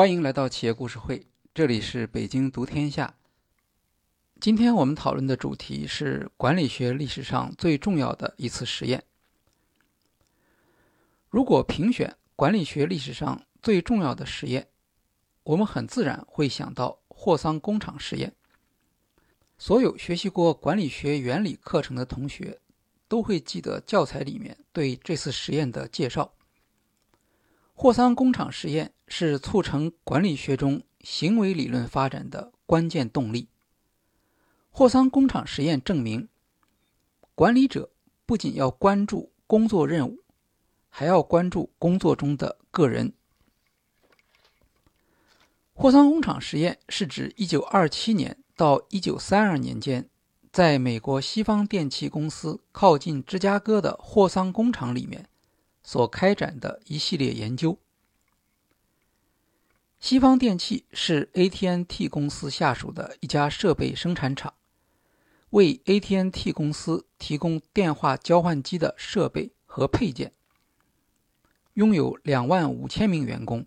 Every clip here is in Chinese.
欢迎来到企业故事会，这里是北京读天下。今天我们讨论的主题是管理学历史上最重要的一次实验。如果评选管理学历史上最重要的实验，我们很自然会想到霍桑工厂实验。所有学习过管理学原理课程的同学都会记得教材里面对这次实验的介绍。霍桑工厂实验是促成管理学中行为理论发展的关键动力。霍桑工厂实验证明，管理者不仅要关注工作任务，还要关注工作中的个人。霍桑工厂实验是指1927年到1932年间，在美国西方电器公司靠近芝加哥的霍桑工厂里面所开展的一系列研究。西方电器是 AT&T 公司下属的一家设备生产厂。为 AT&T 公司提供电话交换机的设备和配件，拥有两万五千名员工。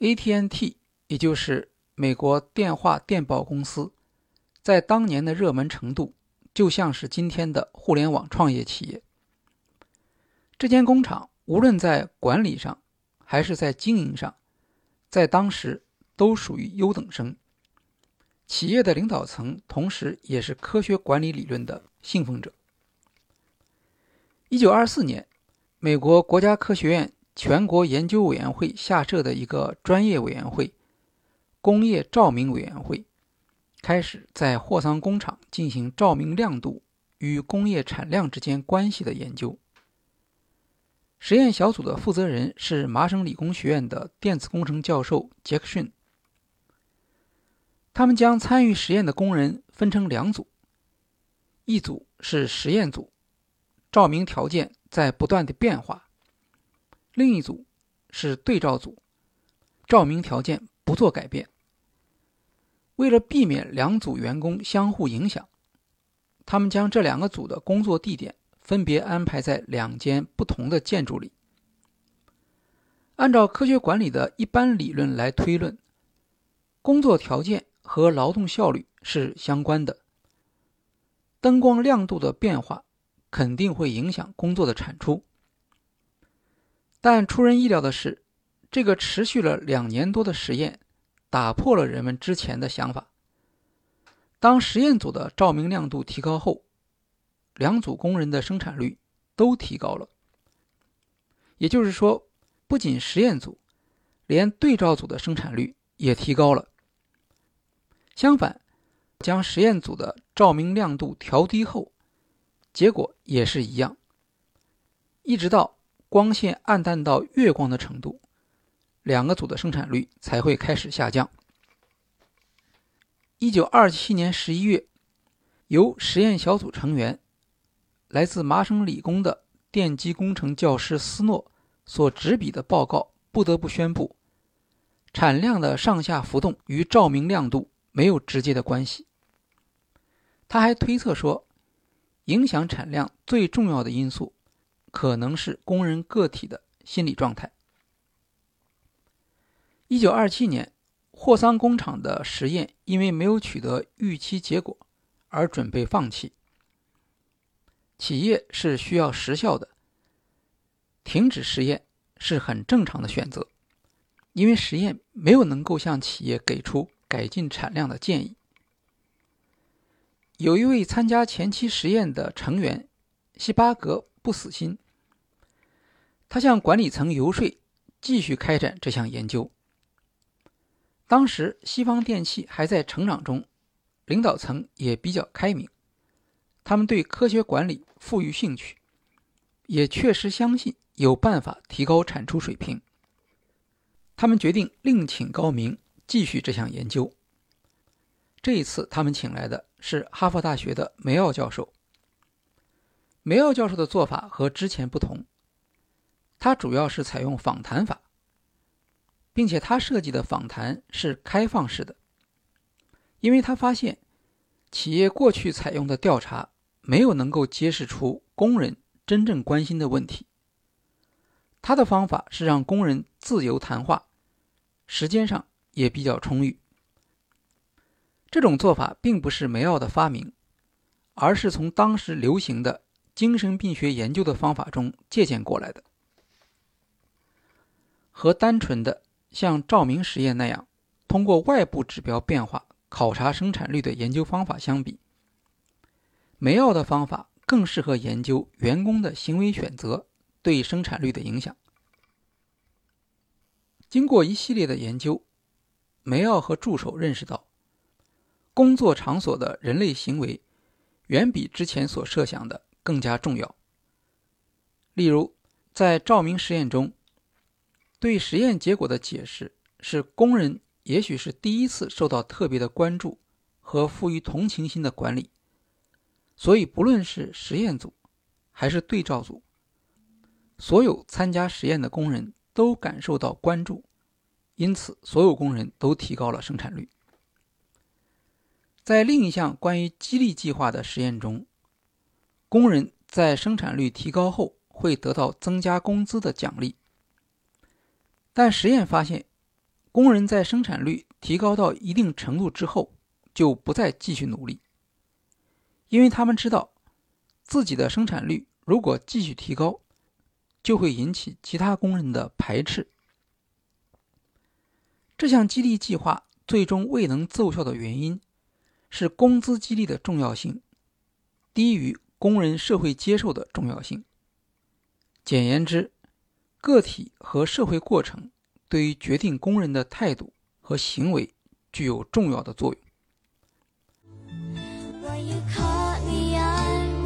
AT&T 也就是美国电话电报公司，在当年的热门程度，就像是今天的互联网创业企业。这间工厂无论在管理上还是在经营上，在当时都属于优等生。企业的领导层同时也是科学管理理论的信奉者。一九二四年，美国国家科学院全国研究委员会下设的一个专业委员会——工业照明委员会，开始在霍桑工厂进行照明亮度与工业产量之间关系的研究。实验小组的负责人是麻省理工学院的电子工程教授杰克逊。他们将参与实验的工人分成两组，一组是实验组，照明条件在不断的变化；另一组是对照组，照明条件不做改变。为了避免两组员工相互影响，他们将这两个组的工作地点分别安排在两间不同的建筑里。按照科学管理的一般理论来推论，工作条件。和劳动效率是相关的。灯光亮度的变化肯定会影响工作的产出。但出人意料的是，这个持续了两年多的实验打破了人们之前的想法。当实验组的照明亮度提高后，两组工人的生产率都提高了。也就是说，不仅实验组，连对照组的生产率也提高了。相反，将实验组的照明亮度调低后，结果也是一样。一直到光线暗淡到月光的程度，两个组的生产率才会开始下降。一九二七年十一月，由实验小组成员、来自麻省理工的电机工程教师斯诺所执笔的报告不得不宣布，产量的上下浮动与照明亮度。没有直接的关系。他还推测说，影响产量最重要的因素可能是工人个体的心理状态。一九二七年，霍桑工厂的实验因为没有取得预期结果而准备放弃。企业是需要实效的，停止实验是很正常的选择，因为实验没有能够向企业给出。改进产量的建议。有一位参加前期实验的成员，希巴格不死心，他向管理层游说，继续开展这项研究。当时西方电器还在成长中，领导层也比较开明，他们对科学管理富于兴趣，也确实相信有办法提高产出水平。他们决定另请高明。继续这项研究。这一次，他们请来的是哈佛大学的梅奥教授。梅奥教授的做法和之前不同，他主要是采用访谈法，并且他设计的访谈是开放式的，因为他发现企业过去采用的调查没有能够揭示出工人真正关心的问题。他的方法是让工人自由谈话。时间上也比较充裕。这种做法并不是梅奥的发明，而是从当时流行的精神病学研究的方法中借鉴过来的。和单纯的像照明实验那样通过外部指标变化考察生产率的研究方法相比，梅奥的方法更适合研究员工的行为选择对生产率的影响。经过一系列的研究，梅奥和助手认识到，工作场所的人类行为远比之前所设想的更加重要。例如，在照明实验中。对实验结果的解释是，工人也许是第一次受到特别的关注和富于同情心的管理，所以不论是实验组还是对照组，所有参加实验的工人都感受到关注，因此所有工人都提高了生产率。在另一项关于激励计划的实验中，工人在生产率提高后会得到增加工资的奖励。但实验发现，工人在生产率提高到一定程度之后，就不再继续努力，因为他们知道，自己的生产率如果继续提高，就会引起其他工人的排斥。这项激励计划最终未能奏效的原因，是工资激励的重要性低于工人社会接受的重要性。简言之。个体和社会过程对于决定工人的态度和行为具有重要的作用。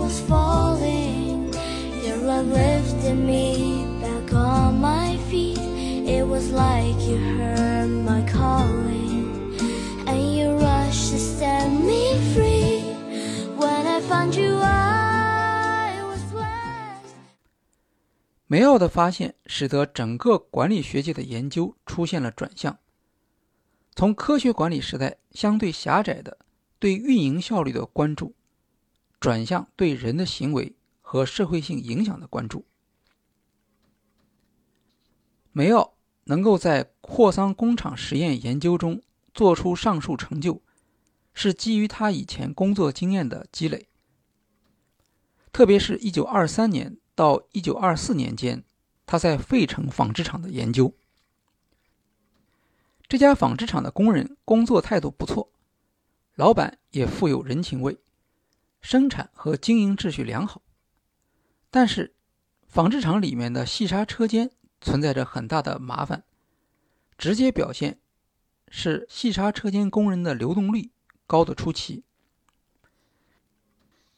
Was falling. Your love lifted me back on my feet. It was like you heard my calling, and you rushed to set me free. When I found you, I was blessed. 梅奥的发现使得整个管理学界的研究出现了转向，从科学管理时代相对狭窄的对运营效率的关注，转向对人的行为和社会性影响的关注。梅奥能够在霍桑工厂实验研究中做出上述成就，是基于他以前工作经验的积累，特别是一九二三年。到一九二四年间，他在费城纺织厂的研究。这家纺织厂的工人工作态度不错，老板也富有人情味，生产和经营秩序良好。但是，纺织厂里面的细纱车间存在着很大的麻烦，直接表现是细纱车间工人的流动率高的出奇。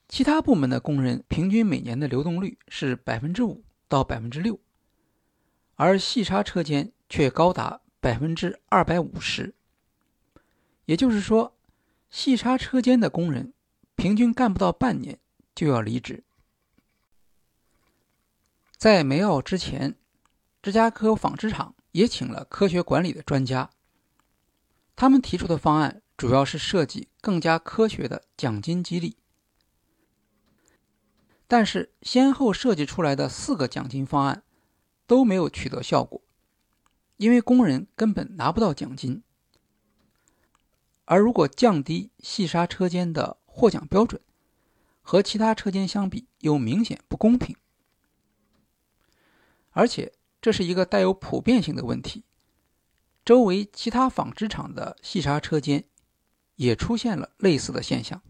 其他部门的工人平均每年的流动率是百分之五到百分之六，而细纱车间却高达百分之二百五十。也就是说，细纱车间的工人平均干不到半年就要离职。在梅奥之前，芝加哥纺织厂也请了科学管理的专家，他们提出的方案主要是设计更加科学的奖金激励。但是，先后设计出来的四个奖金方案都没有取得效果，因为工人根本拿不到奖金。而如果降低细纱车间的获奖标准，和其他车间相比又明显不公平。而且，这是一个带有普遍性的问题，周围其他纺织厂的细纱车间也出现了类似的现象。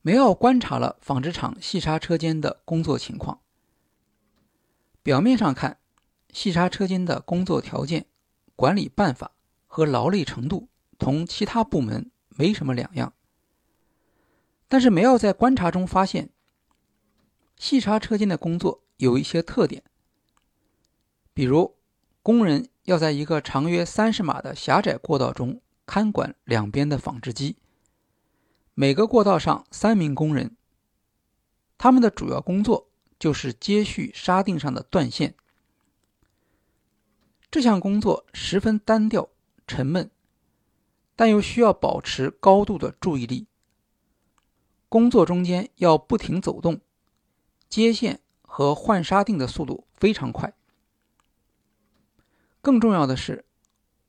梅奥观察了纺织厂细纱车间的工作情况。表面上看，细纱车间的工作条件、管理办法和劳累程度同其他部门没什么两样。但是梅奥在观察中发现，细纱车间的工作有一些特点，比如工人要在一个长约三十码的狭窄过道中看管两边的纺织机。每个过道上三名工人，他们的主要工作就是接续纱锭上的断线。这项工作十分单调、沉闷，但又需要保持高度的注意力。工作中间要不停走动，接线和换纱锭的速度非常快。更重要的是，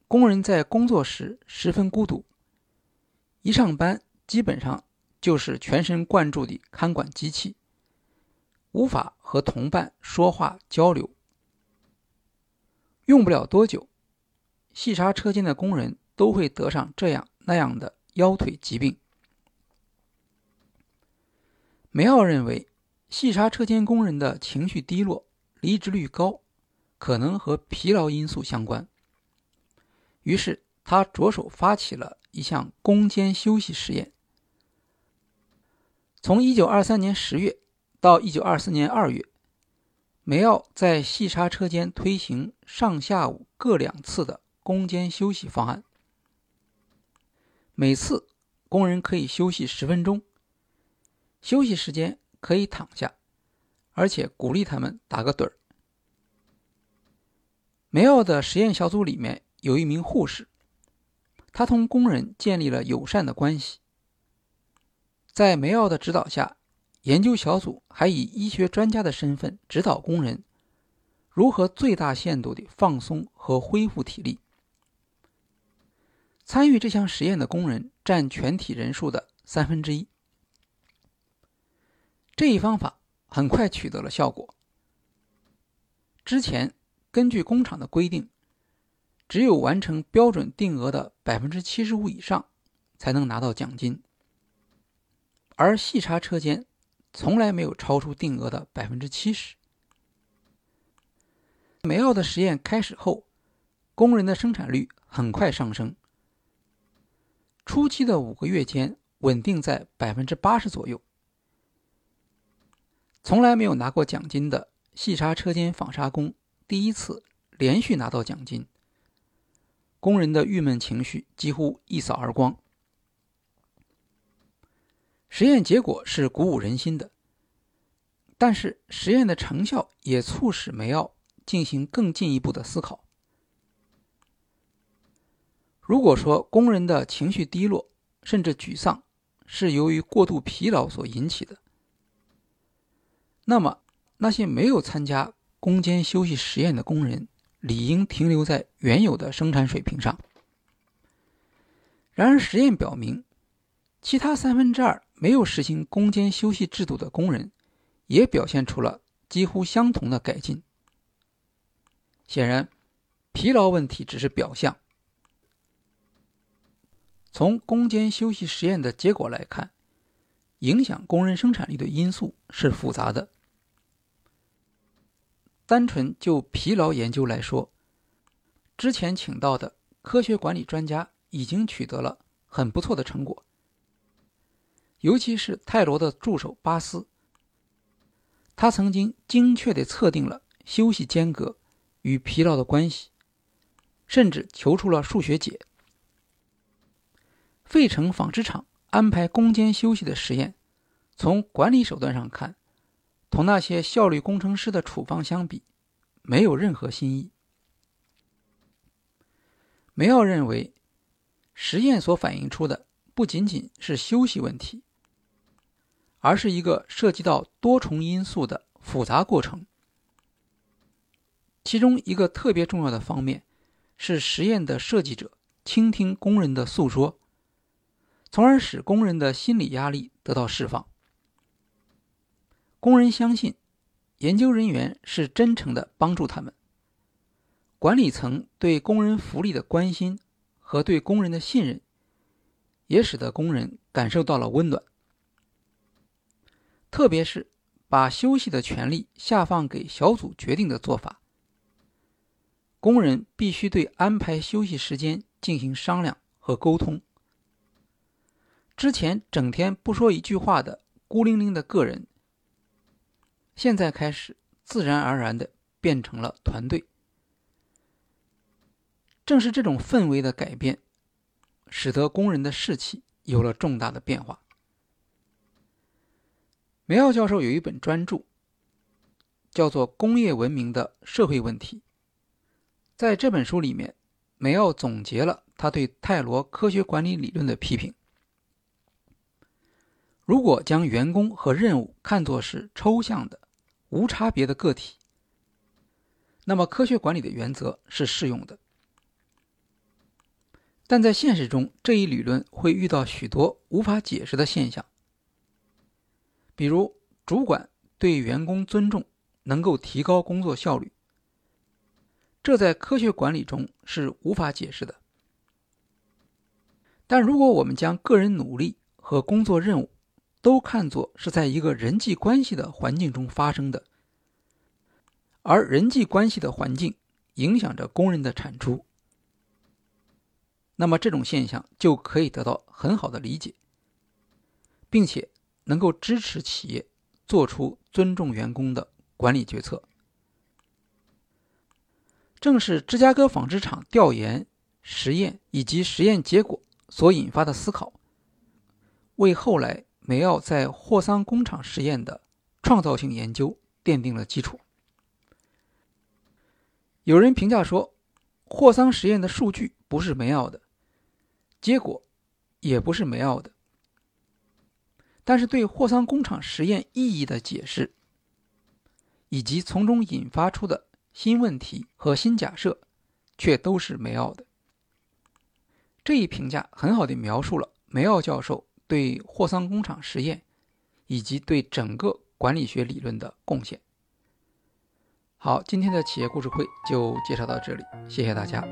工人在工作时十分孤独，一上班基本上就是全神贯注地看管机器，无法和同伴说话交流。用不了多久，细沙车间的工人都会得上这样那样的腰腿疾病。梅奥认为，细沙车间工人的情绪低落、离职率高，可能和疲劳因素相关。于是，他着手发起了一项攻坚休息实验。从1923年10月到1924年2月，梅奥在细沙车间推行上下午各两次的攻坚休息方案，每次工人可以休息十分钟。休息时间可以躺下，而且鼓励他们打个盹儿。梅奥的实验小组里面有一名护士，他同工人建立了友善的关系。在梅奥的指导下，研究小组还以医学专家的身份指导工人如何最大限度地放松和恢复体力。参与这项实验的工人占全体人数的三分之一。这一方法很快取得了效果。之前根据工厂的规定，只有完成标准定额的百分之七十五以上，才能拿到奖金。而细查车间从来没有超出定额的百分之七十。梅奥的实验开始后，工人的生产率很快上升，初期的五个月间稳定在百分之八十左右。从来没有拿过奖金的细沙车间纺纱工第一次连续拿到奖金，工人的郁闷情绪几乎一扫而光。实验结果是鼓舞人心的，但是实验的成效也促使梅奥进行更进一步的思考。如果说工人的情绪低落甚至沮丧是由于过度疲劳所引起的，那么，那些没有参加攻坚休息实验的工人，理应停留在原有的生产水平上。然而，实验表明，其他三分之二没有实行攻坚休息制度的工人，也表现出了几乎相同的改进。显然，疲劳问题只是表象。从攻坚休息实验的结果来看，影响工人生产力的因素是复杂的。单纯就疲劳研究来说，之前请到的科学管理专家已经取得了很不错的成果。尤其是泰罗的助手巴斯，他曾经精确地测定了休息间隔与疲劳的关系，甚至求出了数学解。费城纺织厂安排工间休息的实验，从管理手段上看。同那些效率工程师的处方相比，没有任何新意。梅奥认为，实验所反映出的不仅仅是休息问题，而是一个涉及到多重因素的复杂过程。其中一个特别重要的方面，是实验的设计者倾听工人的诉说，从而使工人的心理压力得到释放。工人相信，研究人员是真诚的帮助他们。管理层对工人福利的关心和对工人的信任，也使得工人感受到了温暖。特别是把休息的权利下放给小组决定的做法，工人必须对安排休息时间进行商量和沟通。之前整天不说一句话的孤零零的个人。现在开始，自然而然的变成了团队。正是这种氛围的改变，使得工人的士气有了重大的变化。梅奥教授有一本专著，叫做《工业文明的社会问题》。在这本书里面，梅奥总结了他对泰罗科学管理理论的批评。如果将员工和任务看作是抽象的，无差别的个体，那么科学管理的原则是适用的。但在现实中，这一理论会遇到许多无法解释的现象，比如主管对员工尊重能够提高工作效率，这在科学管理中是无法解释的。但如果我们将个人努力和工作任务都看作是在一个人际关系的环境中发生的，而人际关系的环境影响着工人的产出。那么这种现象就可以得到很好的理解，并且能够支持企业做出尊重员工的管理决策。正是芝加哥纺织厂调研、实验以及实验结果所引发的思考，为后来梅奥在霍桑工厂实验的创造性研究奠定了基础。有人评价说，霍桑实验的数据不是梅奥的。结果也不是梅奥的，但是对霍桑工厂实验意义的解释，以及从中引发出的新问题和新假设，却都是梅奥的。这一评价很好的描述了梅奥教授对霍桑工厂实验以及对整个管理学理论的贡献。好，今天的企业故事会就介绍到这里，谢谢大家。